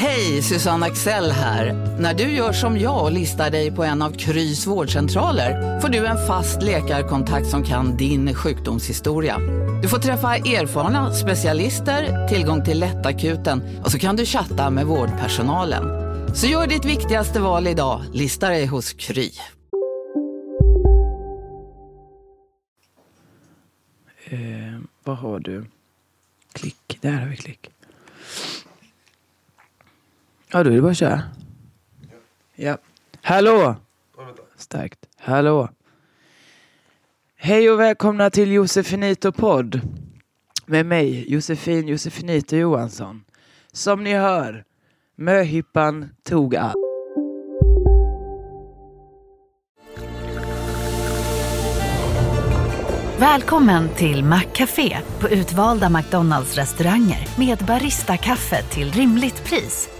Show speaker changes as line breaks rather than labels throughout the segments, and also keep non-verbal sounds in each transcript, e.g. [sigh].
Hej, Susanne Axel här. När du gör som jag och listar dig på en av Krys vårdcentraler får du en fast läkarkontakt som kan din sjukdomshistoria. Du får träffa erfarna specialister, tillgång till lättakuten och så kan du chatta med vårdpersonalen. Så gör ditt viktigaste val idag, lista dig hos Kry.
Eh, vad har du? Klick. Där har vi klick. Ja, då är det bara att köra. Ja. Hallå! Starkt. Hallå! Hej och välkomna till Josefinito podd. Med mig, Josefin Josefinito Johansson. Som ni hör, möhippan tog allt.
Välkommen till Maccafé på utvalda McDonalds restauranger med Baristakaffe till rimligt pris.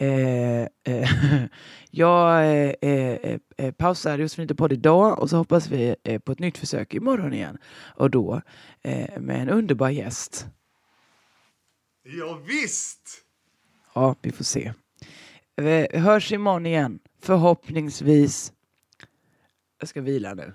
Eh, eh, [laughs] jag eh, eh, eh, pausar Josefin podd idag och så hoppas vi på ett nytt försök imorgon igen. Och då med en underbar gäst.
Ja, visst!
Ja, vi får se. Vi hörs imorgon igen. Förhoppningsvis. Jag ska vila nu.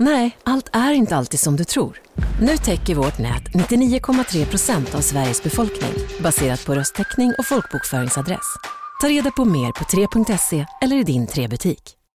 Nej, allt är inte alltid som du tror. Nu täcker vårt nät 99,3 procent av Sveriges befolkning baserat på röstteckning och folkbokföringsadress. Ta reda på mer på 3.se eller i din 3-butik.